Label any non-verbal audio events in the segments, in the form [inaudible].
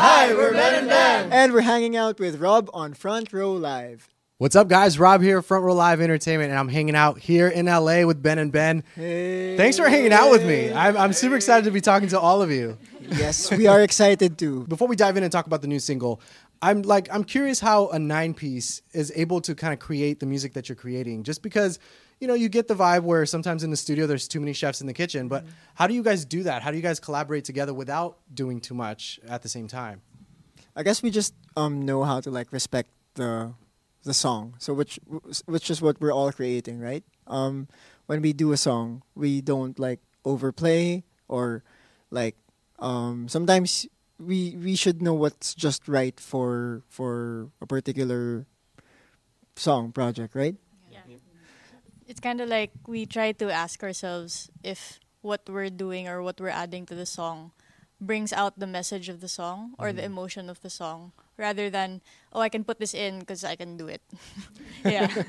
Hi, we're Ben and Ben. And we're hanging out with Rob on Front Row Live. What's up, guys? Rob here, Front Row Live Entertainment, and I'm hanging out here in LA with Ben and Ben. Hey. Thanks for hanging out with me. I'm, I'm super excited to be talking to all of you. Yes, we are excited too. [laughs] Before we dive in and talk about the new single, I'm like I'm curious how a nine piece is able to kind of create the music that you're creating. Just because you know you get the vibe where sometimes in the studio there's too many chefs in the kitchen, but how do you guys do that? How do you guys collaborate together without doing too much at the same time? I guess we just um know how to like respect the the song. So which which is what we're all creating, right? Um when we do a song, we don't like overplay or like um sometimes we we should know what's just right for for a particular song project, right? It's kind of like we try to ask ourselves if what we're doing or what we're adding to the song brings out the message of the song or the emotion of the song rather than oh I can put this in because I can do it. [laughs] yeah. [laughs]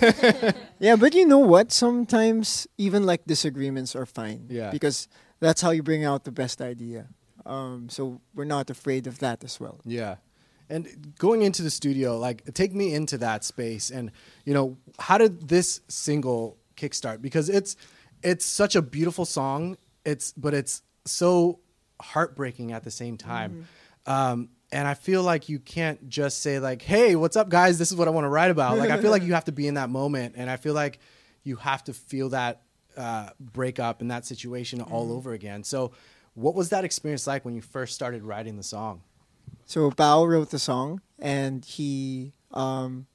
[laughs] Yeah, but you know what? Sometimes even like disagreements are fine. Yeah. Because that's how you bring out the best idea. Um, so we're not afraid of that as well. Yeah. And going into the studio, like take me into that space and you know, how did this single kickstart? Because it's it's such a beautiful song. It's but it's so heartbreaking at the same time. Um, and I feel like you can't just say like, "Hey, what's up, guys? This is what I want to write about." Like, I feel like you [laughs] have to be in that moment, and I feel like you have to feel that uh, breakup and that situation all over again. So, what was that experience like when you first started writing the song? So Pao wrote the song and he um,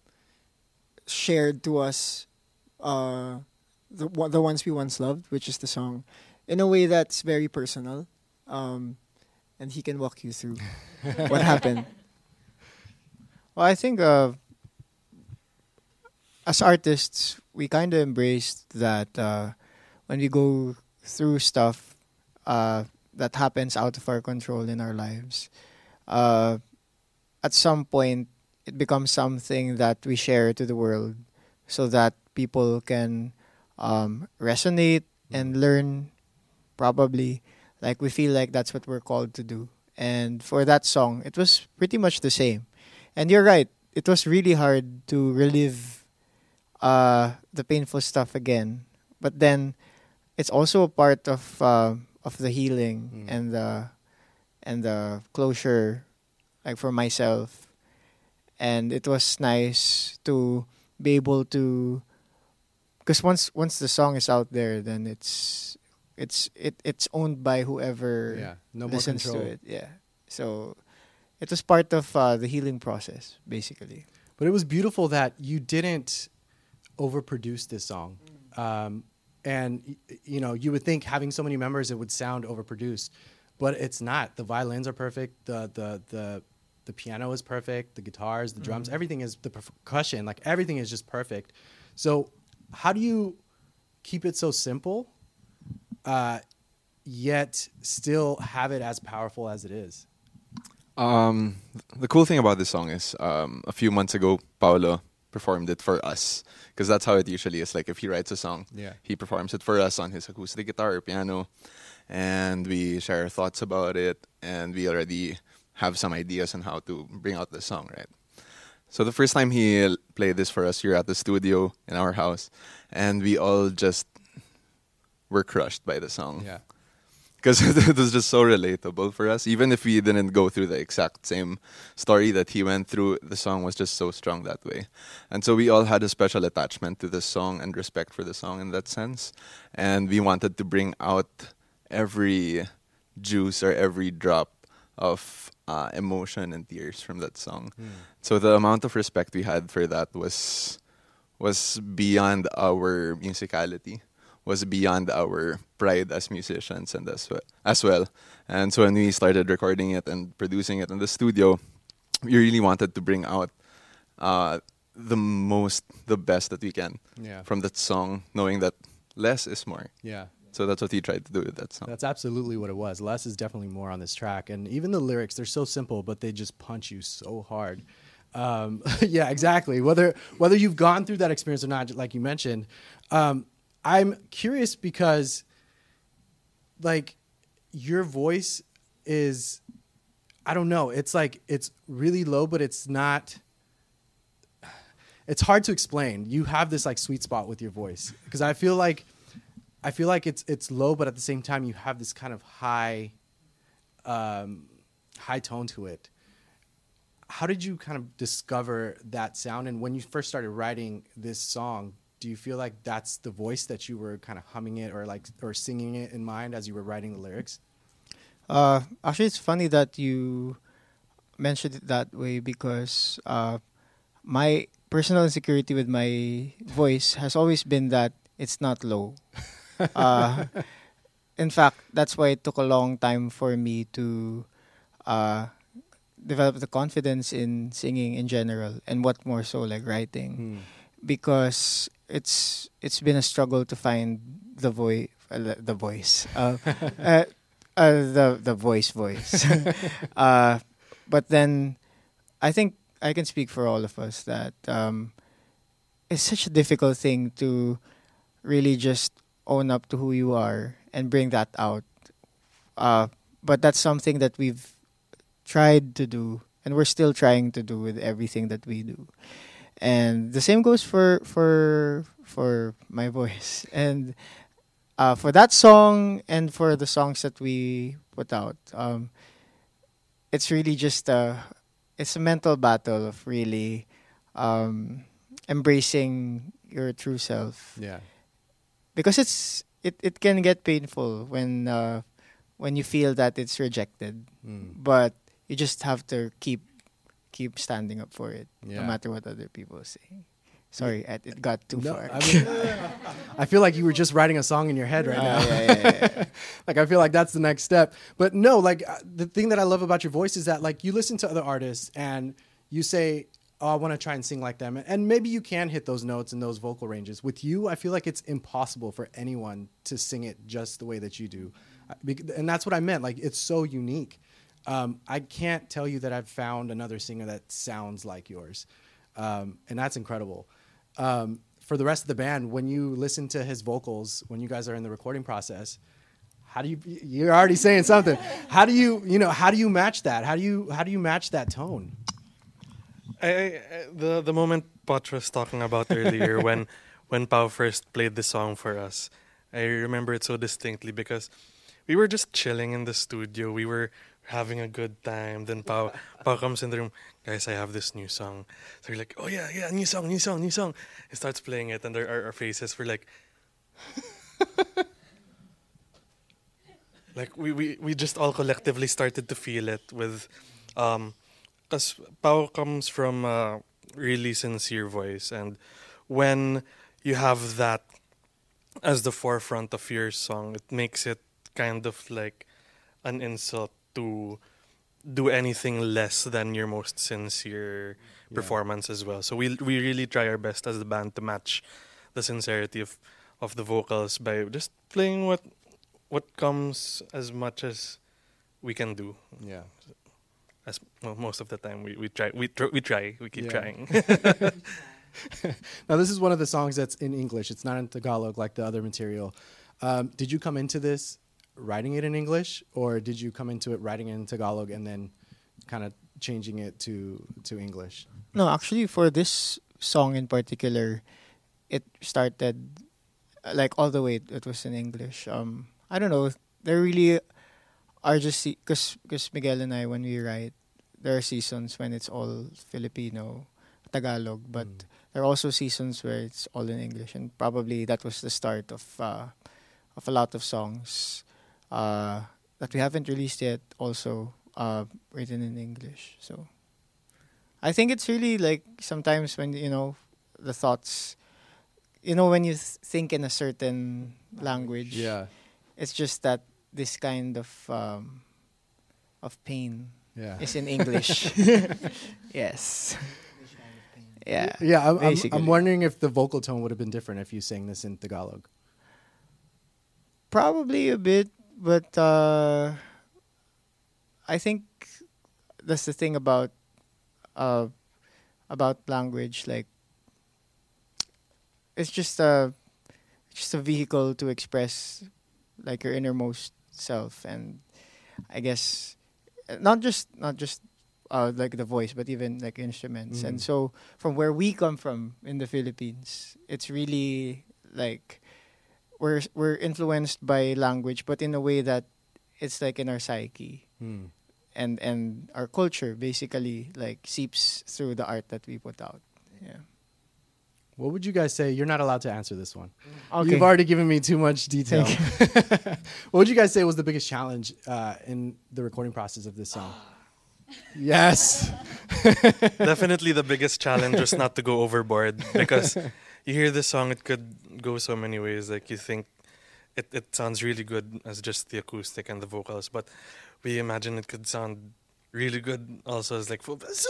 shared to us uh, the the ones we once loved, which is the song, in a way that's very personal, um, and he can walk you through [laughs] what happened. Well, I think uh, as artists, we kind of embraced that uh, when we go through stuff uh, that happens out of our control in our lives, uh, at some point it becomes something that we share to the world so that people can um, resonate and learn probably. Like we feel like that's what we're called to do. And for that song it was pretty much the same. And you're right it was really hard to relive uh, the painful stuff again. But then it's also a part of uh, of the healing Mm. and the and the closure like for myself. And it was nice to be able to because once once the song is out there then it's it's it it's owned by whoever Yeah, no more listens control. to it. Yeah. So it was part of uh, the healing process basically. But it was beautiful that you didn't overproduce this song. Um, and y- you know, you would think having so many members it would sound overproduced, but it's not. The violins are perfect. The the the the piano is perfect. The guitars, the drums, everything is the percussion. Like everything is just perfect. So, how do you keep it so simple, uh, yet still have it as powerful as it is? Um, the cool thing about this song is um, a few months ago, Paolo performed it for us because that's how it usually is. Like if he writes a song, Yeah. he performs it for us on his acoustic guitar or piano, and we share our thoughts about it, and we already have some ideas on how to bring out the song, right? So the first time he played this for us here at the studio in our house, and we all just were crushed by the song Yeah. because [laughs] it was just so relatable for us. Even if we didn't go through the exact same story that he went through, the song was just so strong that way. And so we all had a special attachment to the song and respect for the song in that sense. And we wanted to bring out every juice or every drop of uh, emotion and tears from that song. So the amount of respect we had for that was was beyond our musicality was beyond our pride as musicians and as well, as well. And so when we started recording it and producing it in the studio, we really wanted to bring out uh, the most, the best that we can Yeah. from that song, knowing that less is more. Yeah. So that's what he tried to do with that song. That's absolutely what it was. Less is definitely more on this track, and even the lyrics they're so simple, but they just punch you so hard. Um, [laughs] yeah, exactly. Whether whether you've gone through that experience or not, like you mentioned, um, I'm curious because, like, your voice is I don't know. It's like it's really low, but it's not. [sighs] It's hard to explain. You have this like sweet spot with your voice because I feel like, I feel like it's it's low, but at the same time you have this kind of high, um, high tone to it. How did you kind of discover that sound? And when you first started writing this song, do you feel like that's the voice that you were kind of humming it or like or singing it in mind as you were writing the lyrics? Uh, actually, it's funny that you mentioned it that way because uh, my personal insecurity with my voice has always been that it's not low. [laughs] uh, in fact, that's why it took a long time for me to uh, develop the confidence in singing in general, and what more so like writing, because it's it's been a struggle to find the voice, uh, the voice, uh, uh, uh, the the voice voice. [laughs] uh, but then, I think I can speak for all of us that um, it's such a difficult thing to really just own up to who you are and bring that out. Uh, but that's something that we've tried to do, and we're still trying to do with everything that we do. And the same goes for for for my [laughs] voice and uh, for that song and for the songs that we put out. Um, it's really just a it's a mental battle of really um, embracing your true self Yeah. Because it's it, it can get painful when uh, when you feel that it's rejected Mm. but you just have to keep keep standing up for it Yeah. no matter what other people say sorry Ed, it got too No, far I, mean, [laughs] I feel like you were just writing a song in your head right Ah, now. yeah, yeah, yeah. [laughs] like I feel like that's the next step. But no, like uh, the thing that I love about your voice is that like you listen to other artists and you say, "Oh, I want to try and sing like them," and maybe you can hit those notes and those vocal ranges. With you, I feel like it's impossible for anyone to sing it just the way that you do, and that's what I meant. Like it's so unique. Um, I can't tell you that I've found another singer that sounds like yours, um, and that's incredible. Um, for the rest of the band, when you listen to his vocals, when you guys are in the recording process, how do you? You're already saying something. How do you? You know, how do you match that? How do you? How do you match that tone? I, I, the the moment Poch was talking about earlier when [laughs] when Pau first played the song for us, I remember it so distinctly because we were just chilling in the studio. We were having a good time. Then Pau [laughs] Pau comes in the room. Guys, I have this new song. So we're like, oh yeah, yeah, new song, new song, new song. He starts playing it, and our, our, our faces were like. [laughs] like we, we, we just all collectively started to feel it with um because power comes from a really sincere voice, and when you have that as the forefront of your song, it makes it kind of like an insult to do anything less than your most sincere Yeah. performance as well. So we we really try our best as the band to match the sincerity of of the vocals by just playing what what comes as much as we can do Yeah. As well, most of the time we, we try we tr- we try we keep Yeah. trying [laughs] Now this is one of the songs that's in English. It's not in Tagalog like the other material. Um, did you come into this writing it in English, or did you come into it writing it in Tagalog and then kind of changing it to to English? No, actually, for this song in particular, it started like all the way. It was in English. Um, I don't know. There really are just because because Miguel and I when we write, there are seasons when it's all Filipino, Tagalog, but Mm. there are also seasons where it's all in English, and probably that was the start of uh, of a lot of songs uh, that we haven't released yet. Also uh, written in English. So I think it's really like sometimes when you know the thoughts, you know, when you th- think in a certain language, yeah, it's just that this kind of um, of pain yeah. is in English. [laughs] yes. Yeah. Yeah, I'm, I'm. I'm wondering if the vocal tone would have been different if you sang this in Tagalog. Probably a bit, but uh, I think that's the thing about uh, about language. Like, it's just a just a vehicle to express like your innermost self, and I guess not just not just uh, like the voice, but even like instruments. And Mhm. so from where we come from in the Philippines, it's really like we're we're influenced by language, but in a way that it's like in our psyche Hmm. and and our culture basically like seeps through the art that we put out. Yeah. What would you guys say? You're not allowed to answer this one. Okay. You've already given me too much detail. [laughs] what would you guys say was the biggest challenge uh, in the recording process of this song? [gasps] yes. [laughs] Definitely the biggest challenge was not to go overboard because [laughs] you hear this song, it could go so many ways. Like you think it, it sounds really good as just the acoustic and the vocals, but we imagine it could sound really good also as like, so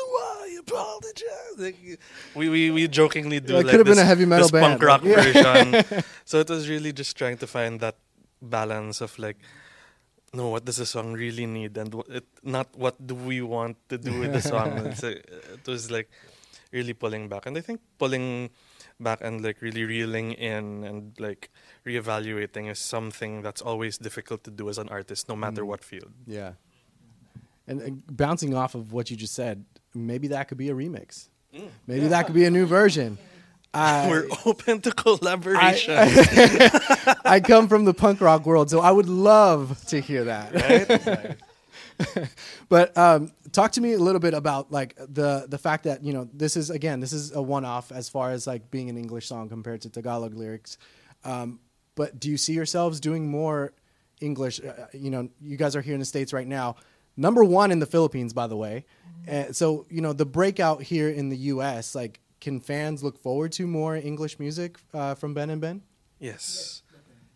why apologize? Like, we, we, we jokingly do it like could have been a heavy metal this band, punk rock yeah. version. [laughs] so it was really just trying to find that balance of like, no, what does the song really need, and wh- it, not what do we want to do with the song. [laughs] It's it was like really pulling back, and I think pulling back and like really reeling in and like reevaluating is something that's always difficult to do as an artist, no matter Mm. what field. Yeah. And, and bouncing off of what you just said, maybe that could be a remix. Maybe that could be a new version. [laughs] I, We're open to collaboration. I, [laughs] I come from the punk rock world, so I would love to hear that. [laughs] but um, talk to me a little bit about like the the fact that you know this is again this is a one off as far as like being an English song compared to Tagalog lyrics. Um, but do you see yourselves doing more English? Uh, you know, you guys are here in the states right now. Number one in the Philippines, by the way. Uh, so you know the breakout here in the U.S. Like, can fans look forward to more English music uh, from Ben and Ben? yes.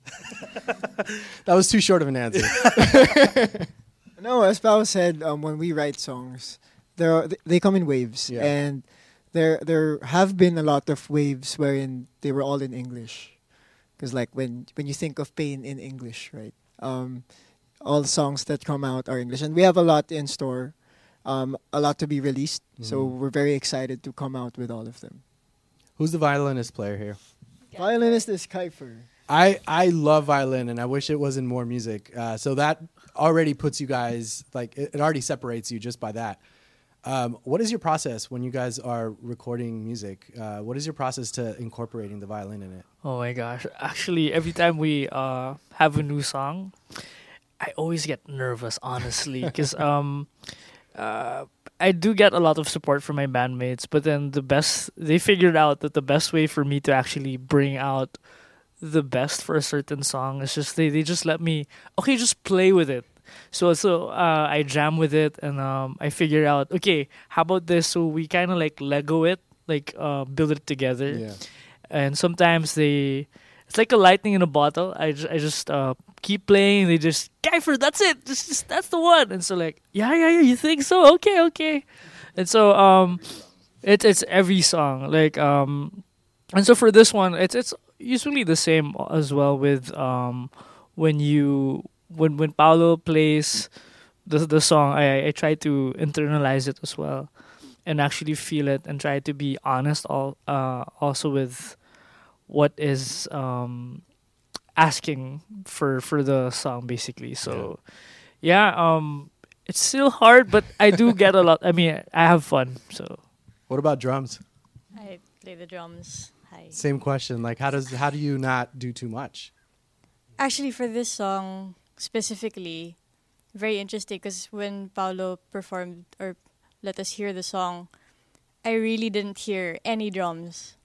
[laughs] That was too short of an answer. [laughs] No, as Pao said, um, when we write songs, there they come in waves, Yeah. and there there have been a lot of waves wherein they were all in English, because like when when you think of pain in English, right? Um, all the songs that come out are English, and we have a lot in store, um, a lot to be released. So Mhm. we're very excited to come out with all of them. Who's the violinist player here? Violinist is Keifer. I, I love violin and I wish it was in more music. Uh, so that already puts you guys like it, it already separates you just by that. Um, what is your process when you guys are recording music? Uh, what is your process to incorporating the violin in it? Oh my gosh. Actually, every time we uh, have a new song, I always get nervous, honestly, because [laughs] um, uh, I do get a lot of support from my bandmates, but then the best, they figured out that the best way for me to actually bring out the best for a certain song is just they, they just let me, okay, just play with it. So so uh, I jam with it and um, I figure out okay how about this so we kind of like Lego it like uh, build it together Yeah. and sometimes they it's like a lightning in a bottle. I just, I just uh, keep playing and they just Keifer that's it. Just, just that's the one. And so like yeah yeah yeah you think so? Okay okay. And so um it's it's every song. Like um and so for this one it's it's usually the same as well with um when you when when Paulo plays the the song I I try to internalize it as well and actually feel it and try to be honest all uh also with what is um asking for for the song basically so yeah um it's still hard but i do get a lot i mean i have fun so What about drums? I play the drums. Hi. Same question. Like, how does how do you not do too much? Actually, for this song specifically, very interesting because when Paolo performed or let us hear the song, I really didn't hear any drums.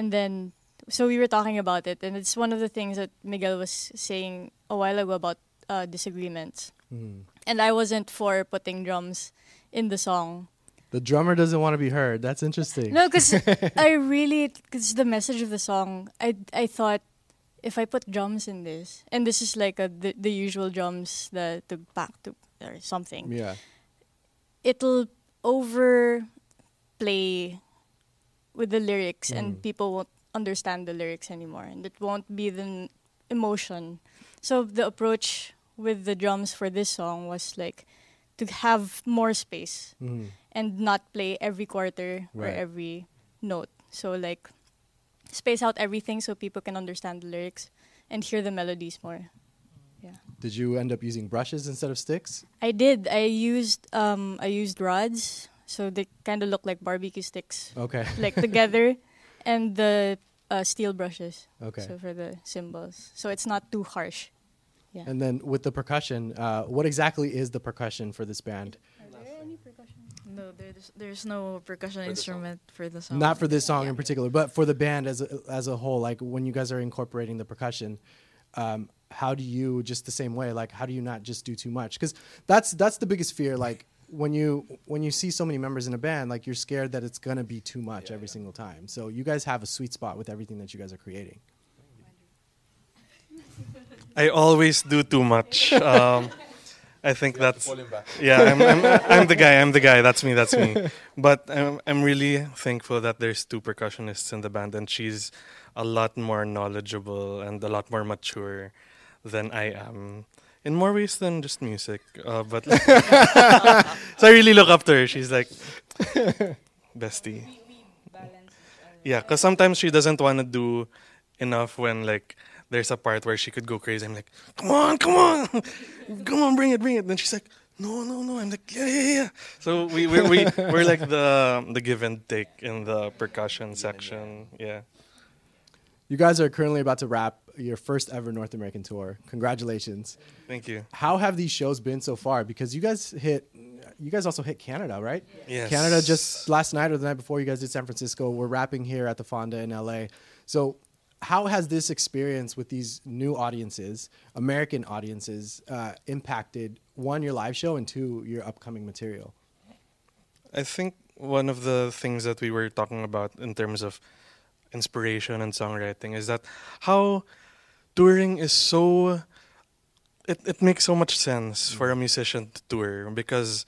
And then, so we were talking about it, and it's one of the things that Miguel was saying a while ago about uh, disagreements. Hmm. And I wasn't for putting drums in the song. The drummer doesn't want to be heard. That's interesting. No, because [laughs] I really, because the message of the song, I I thought if I put drums in this, and this is like a, the the usual drums, the the back to or something, Yeah. it'll overplay with the lyrics, and Mm. people won't understand the lyrics anymore, and it won't be the n- emotion. So the approach with the drums for this song was like to have more space Mhm. and not play every quarter or every note. So like space out everything so people can understand the lyrics and hear the melodies more. Yeah. Did you end up using brushes instead of sticks? I did. I used um I used rods, so they kind of look like barbecue sticks, Okay. [laughs] like together, and the uh, steel brushes. Okay. So for the cymbals, so it's not too harsh. Yeah. And then with the percussion, uh, what exactly is the percussion for this band? Are there any percussion? No, there's there's no percussion instrument for the song. Not for this song in particular, but for the band as a, as a whole. Like when you guys are incorporating the percussion, um, how do you just the same way? Like how do you not just do too much? Because that's that's the biggest fear. Like when you when you see so many members in a band, like you're scared that it's gonna be too much every single time. So you guys have a sweet spot with everything that you guys are creating. I always do too much. [laughs] Um, I think that's yeah. I'm, I'm, I'm the guy. I'm the guy. That's me. That's me. [laughs] But I'm I'm really thankful that there's two percussionists in the band, and she's a lot more knowledgeable and a lot more mature than I am. In more ways than just music, uh, but [laughs] so I really look up to her. She's like bestie. Yeah, because sometimes she doesn't want to do enough when like there's a part where she could go crazy. I'm like, come on, come on, [laughs] come on, bring it, bring it. Then she's like, no, no, no. I'm like, yeah, yeah, yeah. So we we we we're like the the give and take in the percussion section. Yeah. You guys are currently about to wrap your first ever North American tour. Congratulations. Thank you. How have these shows been so far? Because you guys hit, you guys also hit Canada, right? Yes. Canada just last night or the night before you guys did San Francisco. We're wrapping here at the Fonda in LA. So, how has this experience with these new audiences, American audiences, uh, impacted one your live show and two your upcoming material? I think one of the things that we were talking about in terms of inspiration and songwriting is that how touring is so it, it makes so much sense for a mm. musician to tour because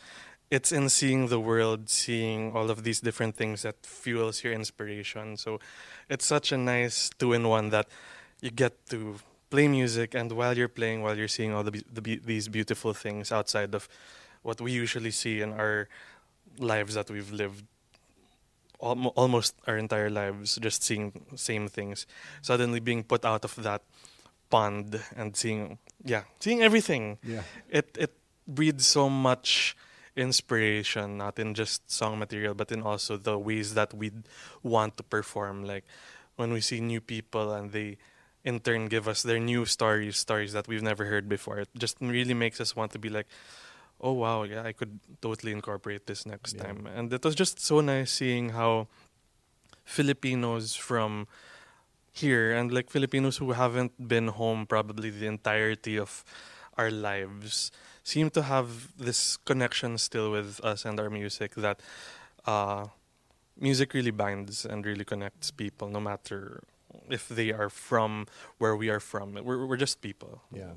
it's in seeing the world, seeing all of these different things that fuels your inspiration. So it's such a nice two in one that you get to play music and while you're playing, while you're seeing all the, the these beautiful things outside of what we usually see in our lives that we've lived almo- almost our entire lives just seeing same things suddenly being put out of that pond and seeing yeah seeing everything Yeah. it it breeds so much inspiration not in just song material but in also the ways that we want to perform like when we see new people and they in turn give us their new stories stories that we've never heard before it just really makes us want to be like oh wow yeah i could totally incorporate this next Yeah. time and it was just so nice seeing how filipinos from here and like filipinos who haven't been home probably the entirety of our lives seem to have this connection still with us and our music that uh, music really binds and really connects people no matter if they are from where we are from we're, we're just people Yeah.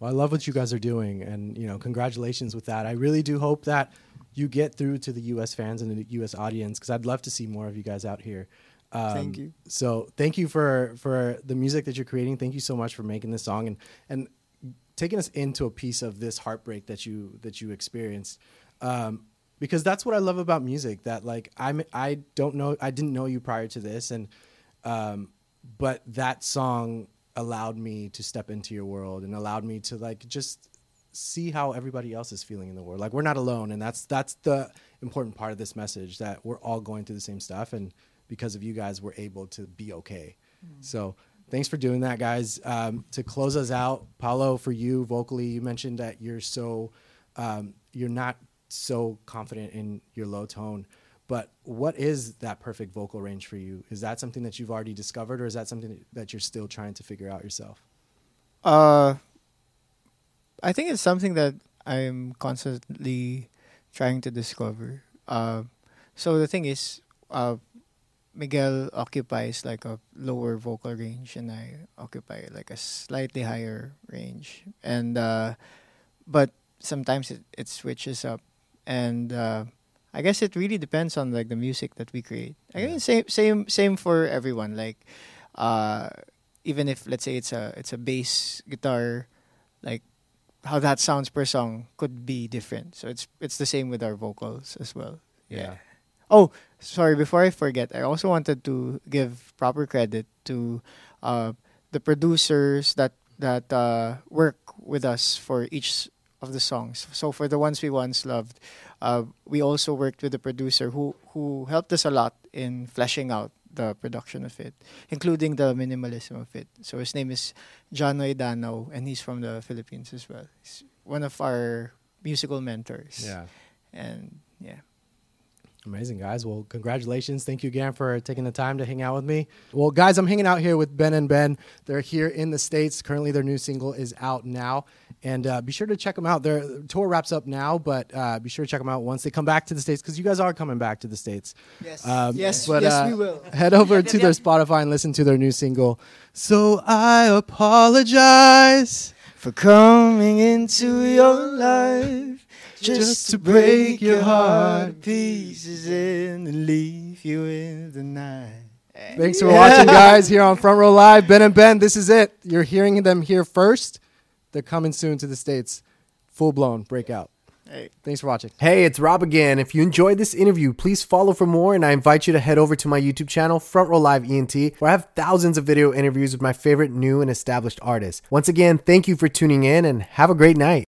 Well, I love what you guys are doing, and you know, congratulations with that. I really do hope that you get through to the U.S. fans and the U.S. audience because I'd love to see more of you guys out here. Um, Thank you. So, thank you for for the music that you're creating. Thank you so much for making this song and and taking us into a piece of this heartbreak that you that you experienced. Um, because that's what I love about music. That like I'm I don't know I didn't know you prior to this, and um, but that song allowed me to step into your world and allowed me to like just see how everybody else is feeling in the world like we're not alone and that's that's the important part of this message that we're all going through the same stuff and because of you guys we're able to be okay so thanks for doing that guys um, to close us out paulo for you vocally you mentioned that you're so um, you're not so confident in your low tone but what is that perfect vocal range for you? Is that something that you've already discovered, or is that something that you're still trying to figure out yourself? Uh, I think it's something that I'm constantly trying to discover. Uh, so the thing is, uh, Miguel occupies like a lower vocal range, and I occupy like a slightly higher range. And uh, but sometimes it, it switches up, and uh, I guess it really depends on like the music that we create. I guess same same same for everyone. Like, uh, even if let's say it's a it's a bass guitar, like how that sounds per song could be different. So it's it's the same with our vocals as well. Yeah. Oh, sorry. Before I forget, I also wanted to give proper credit to uh, the producers that that uh, work with us for each of the songs. So for the ones we once loved, uh, we also worked with the producer who who helped us a lot in fleshing out the production of it, including the minimalism of it. So his name is Janoy Danao, and he's from the Philippines as well. He's one of our musical mentors. Yeah. And yeah. Amazing, guys. Well, congratulations. Thank you again for taking the time to hang out with me. Well, guys, I'm hanging out here with Ben and Ben. They're here in the States. Currently, their new single is out now. And uh, be sure to check them out. Their tour wraps up now, but uh, be sure to check them out once they come back to the States because you guys are coming back to the States. Yes. Um, yes. but, yes, uh, we will. Head over [laughs] to their Spotify and listen to their new single. So I apologize. For coming into your life just, to break your heart pieces and leave you in the night. Thanks for watching, [laughs] guys, here on Front Row Live. Ben and Ben, this is it. You're hearing them here first. They're coming soon to the States. Full blown breakout. Hey. Thanks for watching. Hey, it's Rob again. If you enjoyed this interview, please follow for more, and I invite you to head over to my YouTube channel, Front Row Live ENT, where I have thousands of video interviews with my favorite new and established artists. Once again, thank you for tuning in, and have a great night.